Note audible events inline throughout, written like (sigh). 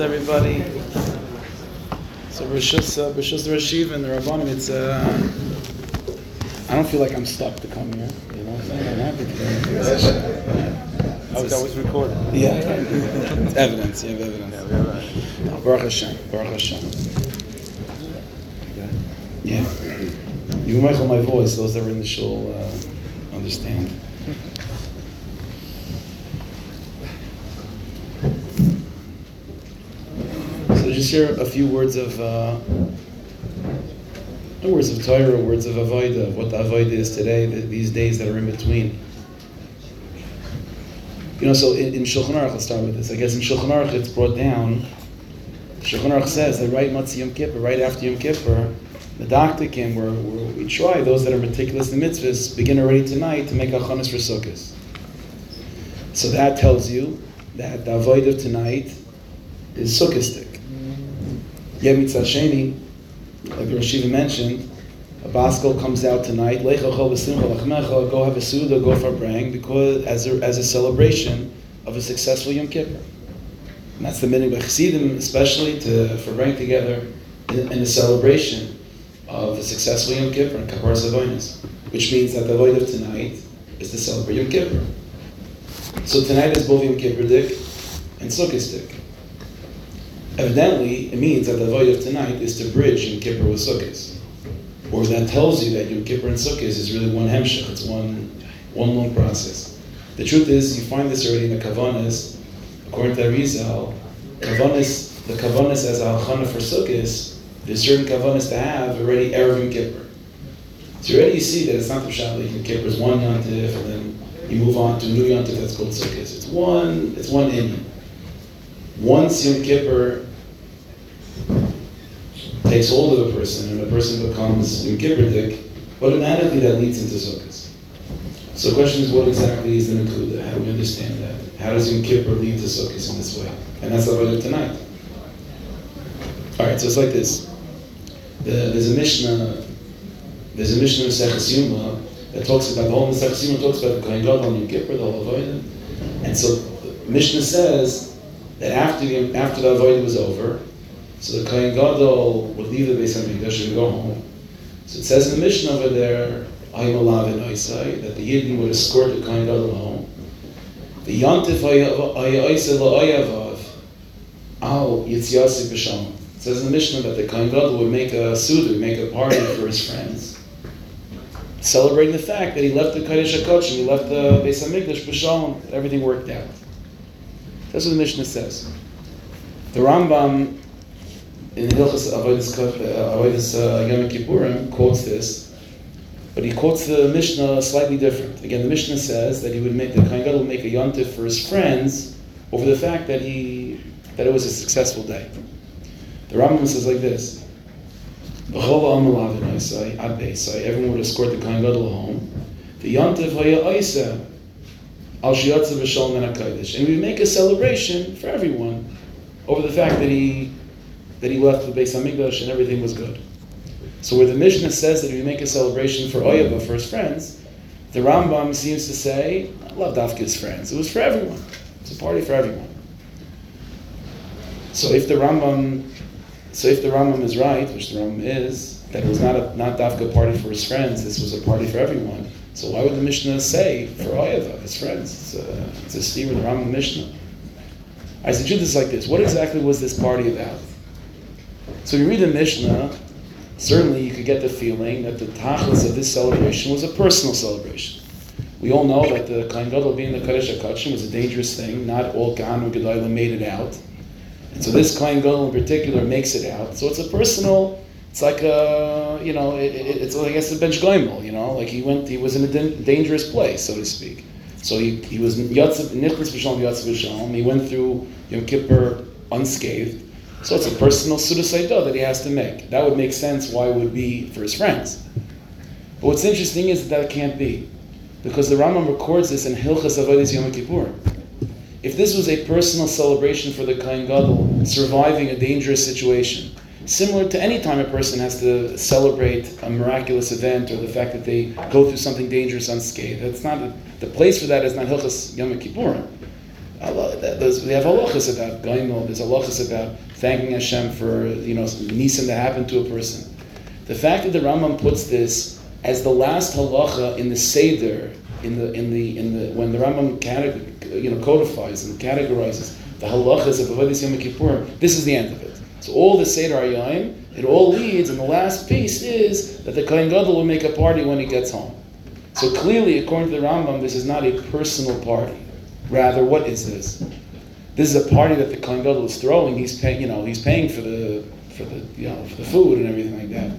everybody. So Rishus, uh, Rishus Rashiv and the Rabbanim, it's, uh, I don't feel like I'm stuck to come here, you know what I'm saying? I'm happy to come Oh, that was recorded. Yeah, it's (laughs) evidence, you have evidence. Yeah, we have Baruch Hashem, Baruch Hashem. Yeah. You might hear my voice, those that were in the shul uh, understand. Hear a few words of, uh, words of Torah, words of Avodah, what the Avodah is today, th- these days that are in between. You know, so in, in Shulchan Aruch, let's start with this. I guess in Shulchan Aruch it's brought down, Shulchan Aruch says that right Motzei Yom Kippur, right after Yom Kippur, the doctor came where, where we try, those that are meticulous in mitzvahs, begin already tonight to make achanas for sukkahs. So that tells you that the avoid of tonight is sukkahstic. Yet sheni, like the Rosh Hayeshiva mentioned, a baskel comes out tonight, go have a suda, go for a brang, because as a, as a celebration of a successful Yom Kippur. And that's the meaning of Chassidim, especially to for bring together in, in a celebration of a successful Yom Kippur and Kapar Zavonis, which means that the void of tonight is to celebrate Yom Kippur. So tonight is both Yom Kippur Dik and Sukkot Dik. Evidently, it means that the void of tonight is to bridge Yom Kippur with Sukkot. Or that tells you that Yom Kippur and Sukkot is really one hemshech, it's one, one long process. The truth is, you find this already in the Kavanas, according to Arizal, Kavanas, the Kavanas as a halchana for Sukkot, there's certain Kavanas to have already Erev Yom Kippur. So already you see that it's not the Shabbat Yom Kippur, it's one Yontif, and then you move on to new Yontif that's called Sukkot. It's one, it's one Indian. Once Yom Kippur takes hold of a person and a person becomes Yom Kippurdik, automatically that leads into Sukkot. So the question is, what exactly is the Nakuda? How do we understand that? How does Yom Kippur lead to Sukkot in this way? And that's the Avodah tonight. All right, so it's like this. The, there's a Mishnah, there's a Mishnah in Seches Yuma that talks about, the whole Seches Yuma talks about the Kohen Gadol on Yom Kippur, the whole Avodah. And so Mishnah says that after the, after the was over, so the Kohen Gadol would leave the Beis Hamikdash and go home. So it says in the mission over there, Ayim Alav and Oisai, that the Yidden would escort the Kohen Gadol home. The Yantif Ayaisa La'ayavav, Al Yitziasi B'Shalom. It says in the Mishnah that the Kohen Gadol would make a suda, make a party for his friends, celebrating the fact that he left the Kodesh HaKodshim, he left the Beis Hamikdash B'Shalom, everything worked out. That's what the Mishnah says. The Rambam in Hilchas Avodas Avodas uh, Yom Kippurim quotes this, but he quotes the Mishnah slightly different. Again, the Mishnah says that he would make the Kohen would make a yontif for his friends over the fact that he that it was a successful day. The Rambam says like this: Everyone would escort the Kohen Gadol home. The yontif haya oisa and we make a celebration for everyone over the fact that he that he left the Beis Hamikdash and everything was good. So where the Mishnah says that we make a celebration for Oyaba, for his friends, the Rambam seems to say, I love Dafka's friends. It was for everyone. It's a party for everyone. So if the Rambam, so if the Rambam is right, which the Rambam is, that it was not a not Dafka party for his friends, this was a party for everyone. So why would the Mishnah say for Oyava, his friends? It's a, it's a steer with the Rambam Mishnah. I said, this like this. What exactly was this party about? So you read the Mishnah, certainly you could get the feeling that the tachlis of this celebration was a personal celebration. We all know that the Kohen being the Kodesh HaKodshim was a dangerous thing. Not all Kahanu Gedolim made it out. And so this Kohen in particular makes it out. So it's a personal, it's like a, you know, it, it, it's I guess a bench goimel, you know, like he went, he was in a dangerous place, so to speak. So he, he was Nichlis B'Shalom Yatzav B'Shalom. He went through Yom Kippur unscathed. So it's a personal Sudasaidah that he has to make. That would make sense why it would be for his friends. But what's interesting is that that can't be. Because the Rambam records this in Hilchas Avodas Yom Kippur. If this was a personal celebration for the Kohen Gadol surviving a dangerous situation, similar to any time a person has to celebrate a miraculous event or the fact that they go through something dangerous unscathed, that's not a, the place for that is not Hilchas Yom Kippurim. We have halachas about gaimel. There's halachas about thanking Hashem for you know nisim that happened to a person. The fact that the Rambam puts this as the last halacha in the seder, in the in the in the when the Rambam you know codifies and categorizes the halachas of Avodas Yom Kippurim, this is the end of it. So all the seder ayayim, it all leads, and the last piece is that the Kohen Gadol will make a party when he gets home. So clearly, according to the Rambam, this is not a personal party. Rather, what is this? This is a party that the Kohen Gadol is throwing. He's paying, you know, he's paying for the for the you know for the food and everything like that.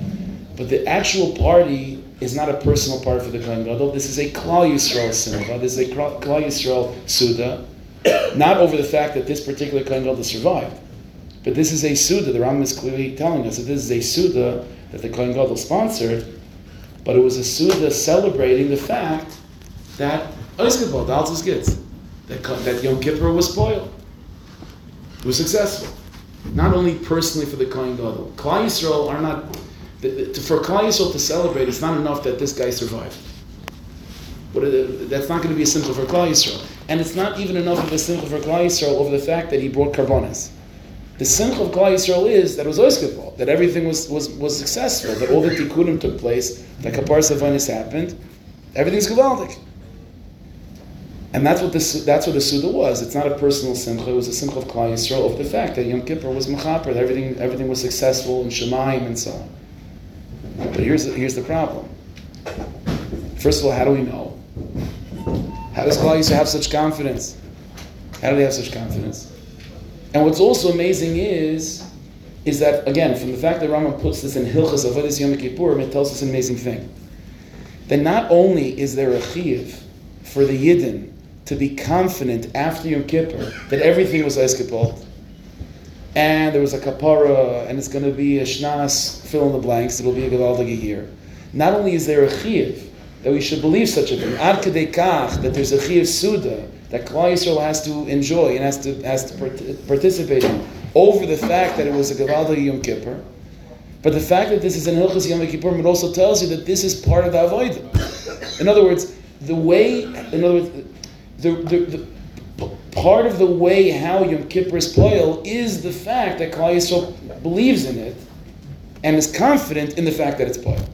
But the actual party is not a personal party for the Kohen Gadol. This is a Klal Yisrael simcha. This is a Klal Yisrael suda, not over the fact that this particular Kohen Gadol survived, but this is a suda. The Rambam is clearly telling us that this is a suda that the Kohen Gadol sponsored, but it was a suda celebrating the fact that oh, Oiskebal, Daltus gets that, that Yom Kippur was spoiled. It was successful. Not only personally for the Kohen Gadol. Klal Yisrael are not, for Klal Yisrael to celebrate, it's not enough that this guy survived. But uh, that's not going to be a simcha for Klal Yisrael. And it's not even enough of a simcha for Klal Yisrael over the fact that he brought karbonas. The simcha of Klal Yisrael is that it was oiskebal, that everything was, was, was successful, that all the tikkunim took place, that kapar savanis happened, everything's gewaldic. And that's what this, that's what the Suda was. It's not a personal simcha, it was a simcha of Klal Yisrael of the fact that Yom Kippur was mechaper, everything, everything was successful in Shemaim and so on. But here's the, here's the problem. First of all, how do we know? How does Klal Yisrael have such confidence? How do they have such confidence? And what's also amazing is, is that, again, from the fact that Rambam puts this in Hilchas Avodas Yom Kippur, it tells us an amazing thing. That not only is there a chiyuv for the Yidden to be confident after Yom Kippur that everything was Eskapot, and there was a kapara, and it's going to be a shnas, fill in the blanks, it'll be a Gavaldig year. Not only is there a chiv that we should believe such a thing, ad that there's a chiv suda, that Klal Yisrael has to enjoy and has to, has to participate in, over the fact that it was a Gavaldig Yom Kippur, but the fact that this is an Hilchas Yom Kippur, it also tells you that this is part of the Avodah. In other words, the way, in other words, the, the, the part of the way how Yom Kippur is ployal is the fact that Klal Yisrael believes in it and is confident in the fact that it's ployal.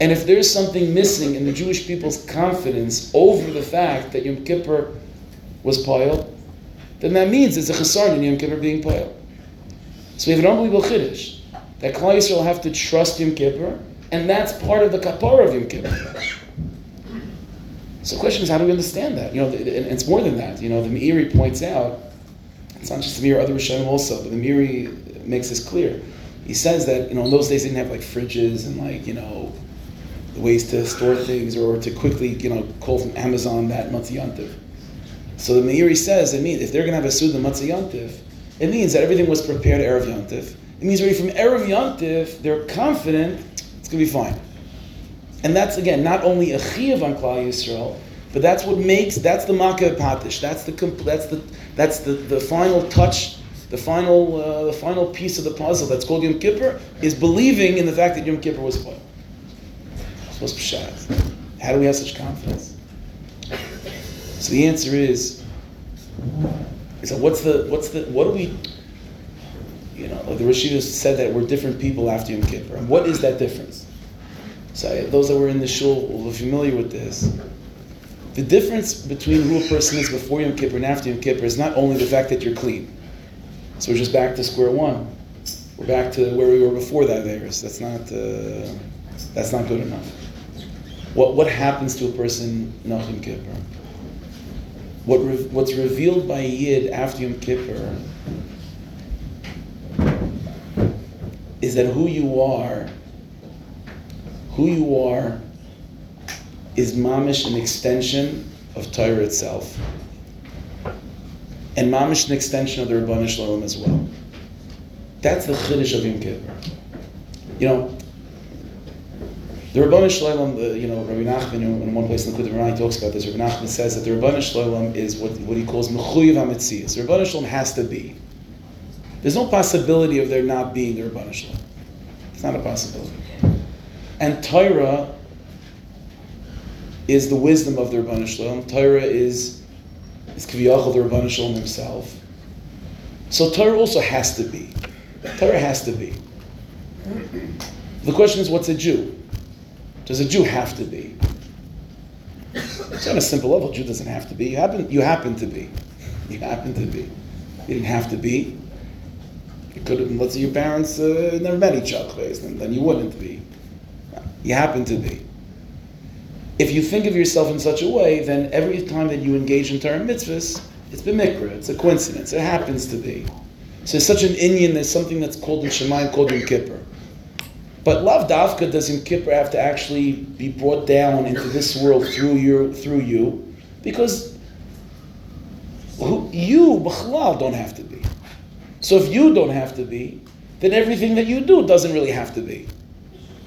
And if there's something missing in the Jewish people's confidence over the fact that Yom Kippur was ployal, then that means it's a chasarn in Yom Kippur being ployal. So we have an unbelievable chiddush that Klal Yisrael have to trust Yom Kippur, and that's part of the kapara of Yom Kippur. So the question is, how do we understand that? You know, and it's more than that. You know, the Meiri points out, it's not just the Meiri, other Rishonim also, but the Meiri makes this clear. He says that, you know, in those days they didn't have like fridges and like, you know, ways to store things or to quickly, you know, call from Amazon that Matziyantiv. So the Meiri says, it means if they're going to have a Suda Matziyantiv, it means that everything was prepared Erev Yantiv. It means already from Erev Yantiv, they're confident it's going to be fine. And that's again not only a chiyuv on Klal Yisrael, but that's what makes that's the makkah patish. That's the that's the that's the, the final touch, the final uh, the final piece of the puzzle that's called Yom Kippur is believing in the fact that Yom Kippur was spoiled. So what's pshat? How do we have such confidence? So the answer is, so what's the what's the what do we you know, like the Rashida said that we're different people after Yom Kippur. And what is that difference? So those that were in the shul be familiar with this. The difference between who a person is before Yom Kippur and after Yom Kippur is not only the fact that you're clean. So we're just back to square one. We're back to where we were before that virus. That's not uh, that's not good enough. What what happens to a person not Yom Kippur? What re- what's revealed by Yid after Yom Kippur is that who you are who you are is mamish an extension of Torah itself. And mamish an extension of the Ribbono Shel Olam as well. That's the chiddush of Yom Kippur. You know, the Ribbono Shel Olam, the, you know, Rabbi Nachman, in one place in the he talks about this. Rabbi Nachman says that the Ribbono Shel Olam is what, what he calls mechuyev hametzias. The Ribbono Shel Olam has to be. There's no possibility of there not being the Ribbono Shel Olam. It's not a possibility. And Torah is the wisdom of the Ribbono Shel Olam. Torah is is Kiviyachal the Ribbono Shel Olam himself. So Torah also has to be. Torah has to be. The question is, what's a Jew? Does a Jew have to be? It's on a simple level. Jew doesn't have to be. You happen, you happen to be. You happen to be. You didn't have to be. You could have, let's say your parents uh, never met each other, then, then you wouldn't be. You happen to be. If you think of yourself in such a way, then every time that you engage in Torah mitzvahs, it's b'mikra, it's a coincidence, it happens to be. So it's such an Indian, there's something that's called in Shemayim, called Yom Kippur. But love Davka does Yom Kippur have to actually be brought down into this world through you, through you, because you, B'chlal, don't have to be. So if you don't have to be, then everything that you do doesn't really have to be.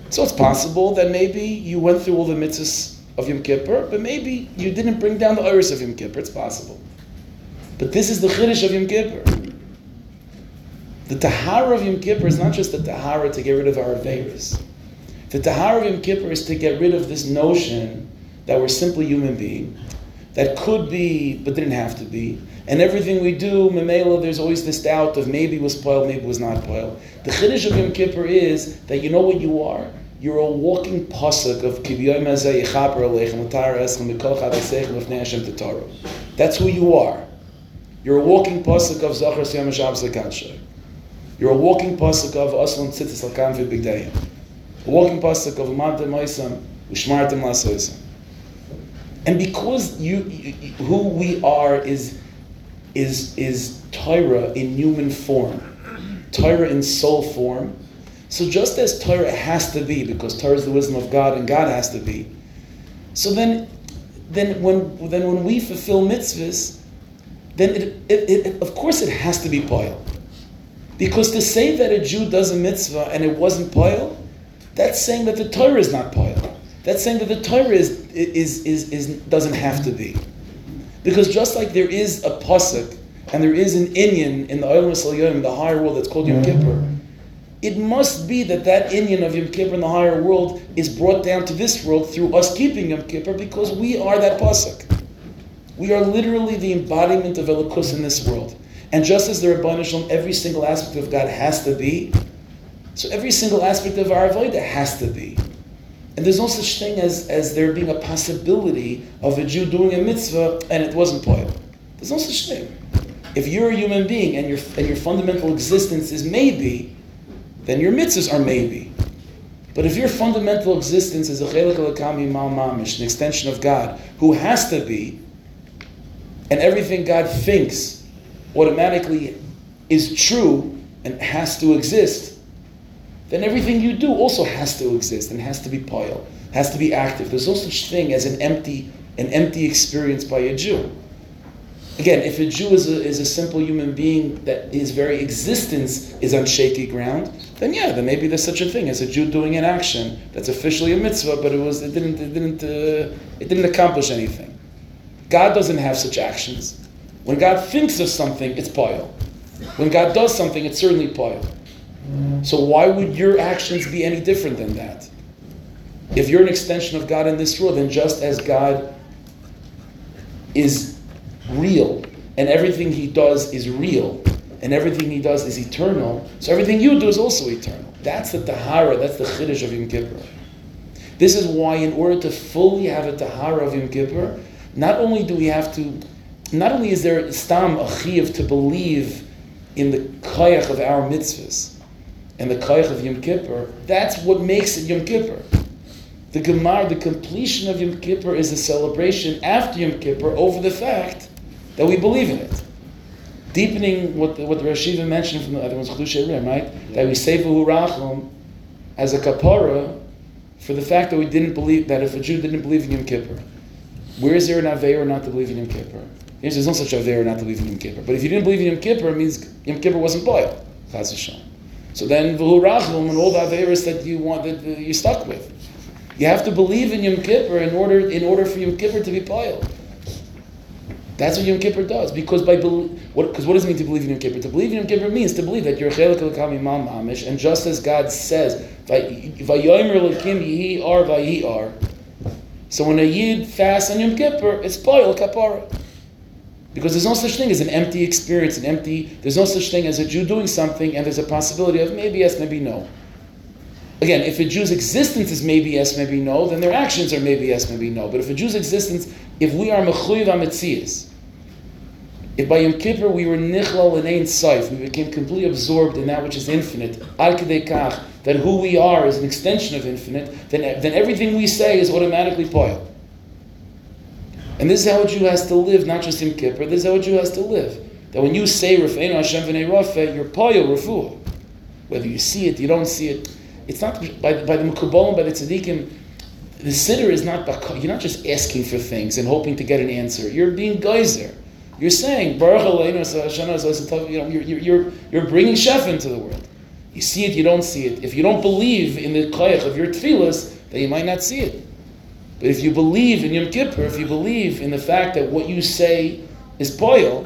So it's possible that maybe you went through all the mitzvahs of Yom Kippur, but maybe you didn't bring down the iris of Yom Kippur. It's possible. But this is the chiddush of Yom Kippur. The tahara of Yom Kippur is not just the tahara to get rid of our averis. The tahara of Yom Kippur is to get rid of this notion that we're simply human beings, that could be but didn't have to be, and everything we do, memela, there's always this doubt of maybe was spoiled, maybe was not spoiled. The chiddush of Yom Kippur is that you know what you are. You're a walking pasuk of Hashem. That's who you are. You're a walking pasuk of zachar siyam shabbos. You're a walking pasuk of aslan tzitzis lakam v'bigdayim. A walking pasuk of mantem oisam u'shmartem lasoisam. And because you, who we are is is is Torah in human form, Torah in soul form. So just as Torah has to be, because Torah is the wisdom of God and God has to be, so then, then when then when we fulfill mitzvahs, then it, it, it of course it has to be poil. Because to say that a Jew does a mitzvah and it wasn't poil, that's saying that the Torah is not poil. That's saying that the Torah is, is, is, is, doesn't have to be. Because just like there is a pasuk and there is an inyan in the Olam Yom, the higher world that's called Yom Kippur, it must be that that inyan of Yom Kippur in the higher world is brought down to this world through us keeping Yom Kippur because we are that pasuk. We are literally the embodiment of Elikus in this world. And just as the Ribbono Shel Olam, every single aspect of God has to be, so every single aspect of our Avodah has to be. And there's no such thing as, as there being a possibility of a Jew doing a mitzvah and it wasn't poil. There's no such thing. If you're a human being and your, and your fundamental existence is maybe, then your mitzvahs are maybe. But if your fundamental existence is a chelik alakami mal mamish, an extension of God, who has to be, and everything God thinks automatically is true and has to exist, then everything you do also has to exist and has to be poil, has to be active. There's no such thing as an empty, an empty experience by a Jew. Again, if a Jew is a, is a simple human being that his very existence is on shaky ground, then yeah, then maybe there's such a thing as a Jew doing an action that's officially a mitzvah, but it was it didn't it didn't uh, it didn't accomplish anything. God doesn't have such actions. When God thinks of something, it's poil. When God does something, it's certainly poil. So why would your actions be any different than that? If you're an extension of God in this world, then just as God is real and everything he does is real and everything he does is eternal, so everything you do is also eternal. That's the tahara, that's the chiddush of Yom Kippur. This is why in order to fully have a tahara of Yom Kippur, not only do we have to, not only is there stam a to believe in the koyach of our mitzvahs, and the Koyach of Yom Kippur, that's what makes it Yom Kippur. The Gemar, the completion of Yom Kippur is a celebration after Yom Kippur over the fact that we believe in it. Deepening what the, what the Rosh Yeshiva mentioned from the other ones, right? That we say Rachum as a kapara for the fact that we didn't believe, that if a Jew didn't believe in Yom Kippur, where is there an Aveir not to believe in Yom Kippur? There's no such Aveir not to believe in Yom Kippur. But if you didn't believe in Yom Kippur, it means Yom Kippur wasn't boiled. Chaz Hashem. So then v'hu rachum and all the averis that you want that you're stuck with. You have to believe in Yom Kippur in order in order for Yom Kippur to be piled. That's what Yom Kippur does. Because by what because what does it mean to believe in Yom Kippur? To believe in Yom Kippur means to believe that you're chelik l'kam imam amish, and just as God says, "Vayomer l'kim ar ar." So when a yid fasts on Yom Kippur, it's poil kapara. Because there's no such thing as an empty experience, an empty, there's no such thing as a Jew doing something and there's a possibility of maybe yes, maybe no. Again, if a Jew's existence is maybe yes, maybe no, then their actions are maybe yes, maybe no. But if a Jew's existence, if we are mechuyev ametzias, if by Yom Kippur we were nichlal in Ein Sof, we became completely absorbed in that which is infinite, ad kach, that who we are is an extension of infinite, then, then everything we say is automatically poil. And this is how a Jew has to live, not just in Kippur, this is how a Jew has to live. That when you say Rafeinu Hashem v'nei Rafa, you're poil refuah. Whether you see it, you don't see it, it's not by, by the Mekubalim, by the Tzaddikim, the sitter is not, you're not just asking for things and hoping to get an answer. You're being geyser. You're saying, Baruch you know, you're, you're, you're bringing Shef into the world. You see it, you don't see it. If you don't believe in the koyach of your tefillas, then you might not see it. But if you believe in Yom Kippur, if you believe in the fact that what you say is boil,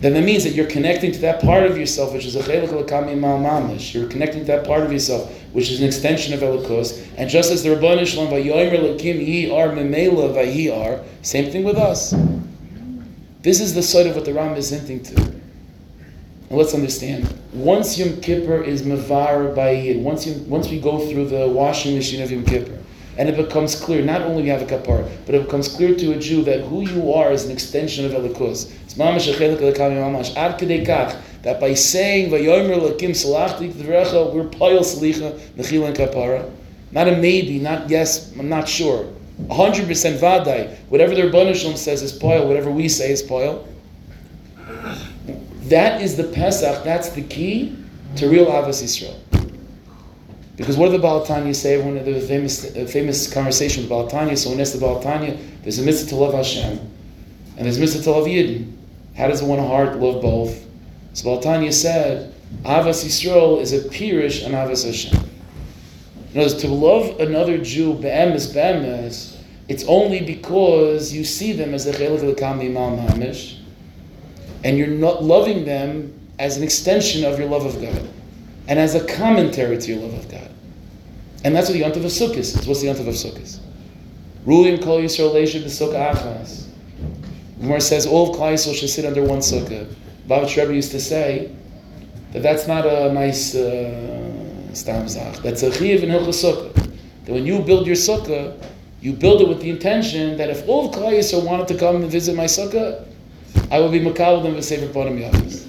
then that means that you're connecting to that part of yourself which is a chelik l'kami mamish. You're connecting to that part of yourself which is an extension of Elikos. And just as the Ribbono Shel Olam vayomer lakim yi ar memela vayi ar, same thing with us. This is the side of what the Ram is hinting to. And let's understand. Once Yom Kippur is mavar bayid, once you, once we go through the washing machine of Yom Kippur, and it becomes clear, not only we have a kapar, but it becomes clear to a Jew that who you are is an extension of Elikos. It's mamash mamash that by saying we're payil salicha mechila and kapara. Not a maybe, not yes, I'm not sure. 100% vaday, whatever the Ribbono Shel Olam says is poil, whatever we say is poil. That is the Pesach, that's the key to real Ahavas Yisrael. Because what did the Baal HaTanya say One of the famous, uh, famous conversation with Baal HaTanya? So when it's the Baal HaTanya, there's a mitzvah to love Hashem, and there's a mitzvah to love Yidden. How does one heart love both? So Baal HaTanya said, Ahavas Yisrael is a pirish and Ahavas Hashem. In other words, to love another Jew, be'emes, be'emes, it's only because you see them as a chelik l'kam imam hamish, and you're not loving them as an extension of your love of God, and as a commentary to your love of God. And that's what the Yontav of Sukkot is. What's the Yontav of Sukkot? Rulim kol Yisrael leisha b'sukkah achas. Gemara says all of Klal Yisrael should sit under one sukkah. Baba Rebbe used to say that that's not a nice... Uh, Stam. That's a chiv in Hilchas Sukkah. That when you build your sukkah, you build it with the intention that if all of Klal Yisrael wanted to come and visit my sukkah, I will be makal them with Sefer Bottom Yachis.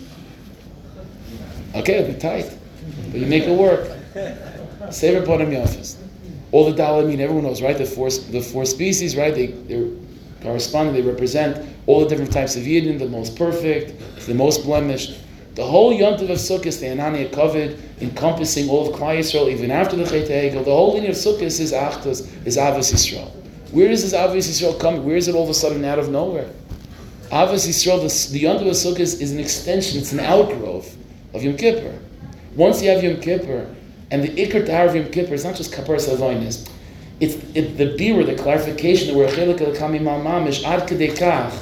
Okay, it'll be tight. But you make it work. Sefer Bottom Yachis. All the Dalamim, everyone knows, right? The four, the four species, right? They, they're corresponding, they represent all the different types of Yidden, the most perfect, the most blemished. The whole Yontiv of Sukkot, the Anania covered, encompassing all of Klal Yisrael, even after the Chet Ha'egel, the whole lineage of Sukkot is Achtos, is Ahavas Yisrael. Where does this Ahavas Yisrael come? Where is it all of a sudden out of nowhere? Ahavas Yisrael, the, the of Sukkot is an extension, it's an outgrowth of Yom Kippur. Once you have Yom Kippur, and the Iker Tahar of Yom Kippur is not just Kapar Savoinis, it's it, the Biur, the clarification that we're Kamim Mamish, Ad Kedekach,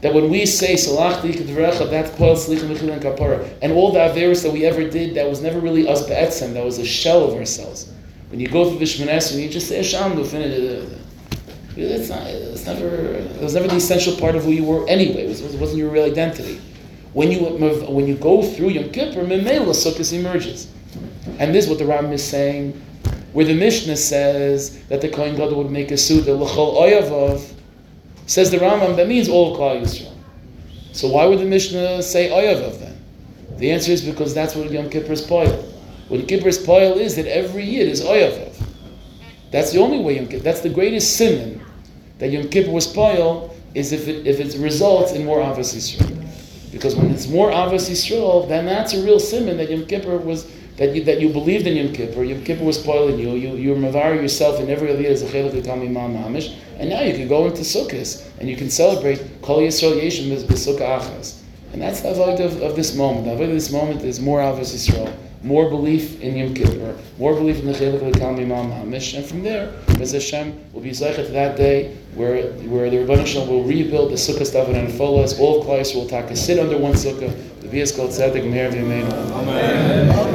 that when we say Salachti Kedrecha, that's Poel Slichim Mechil and Kapara, and all the Averis that we ever did, that was never really us Be'etzem, that was a shell of ourselves. When you go through the Shmones, and you just say Hashamdu, finish it's not, it's never, it was never the essential part of who you were anyway. It, was, it wasn't your real identity. When you when you go through Yom Kippur, Memela Sukkot emerges, and this is what the Ram is saying, where the Mishnah says that the Kohen Gadol would make a the L'chol Oyavov Says the Rambam, that means all Klal Yisrael. So why would the Mishnah say Oyavav then? The answer is because that's what Yom Kippur's poil. What Yom Kippur's poil is that every year is Oyavav. That's the only way Yom Kippur, that's the greatest sin that Yom Kippur was poil is if it, if it results in more Ahavas Yisrael. Because when it's more Ahavas Yisrael, then that's a real simon that Yom Kippur was that you, that you believed in Yom Kippur. Yom Kippur was spoiling you. You you were mavar yourself in every aliyah as a chelik Mamish. And now you can go into Sukkot and you can celebrate Kol Yisrael Yeshim B'Sukkah Achas. And that's the avoid of, of this moment. The avoid of this moment is more Ahavas Yisrael, more belief in Yom Kippur, more belief in the Chelik of Imam Hamish, and from there, Bez Hashem will be zeichet to that day where where the Ribbono Shel Olam will rebuild the Sukkah stuff and unfold. All of Klal will take a sit under one Sukkah. The Bias called Tzedek Meir Amen.